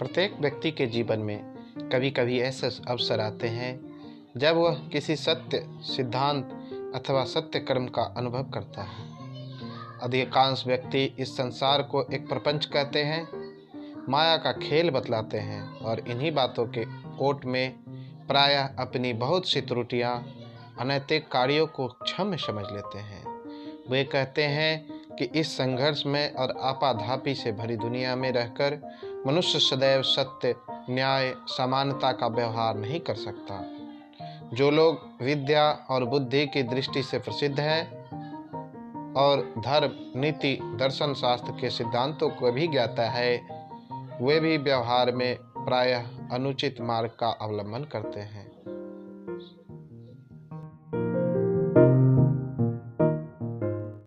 प्रत्येक व्यक्ति के जीवन में कभी कभी ऐसे अवसर आते हैं, जब वह किसी सत्य सिद्धांत अथवा सत्य कर्म का अनुभव करता है। अधिकांश व्यक्ति इस संसार को एक प्रपंच कहते हैं, माया का खेल बतलाते हैं और इन्हीं बातों के ओट में प्रायः अपनी बहुत सी त्रुटियाँ, अनैतिक कार्यों को क्षम समझ लेते हैं। वे कहते हैं कि इस संघर्ष में और आपाधापी से भरी दुनिया में रहकर मनुष्य सदैव सत्य, न्याय, समानता का व्यवहार नहीं कर सकता। जो लोग विद्या और बुद्धि की दृष्टि से प्रसिद्ध हैं और धर्म, नीति, दर्शन शास्त्र के सिद्धांतों को भी ज्ञाता है, वे भी व्यवहार में प्रायः अनुचित मार्ग का अवलंबन करते हैं।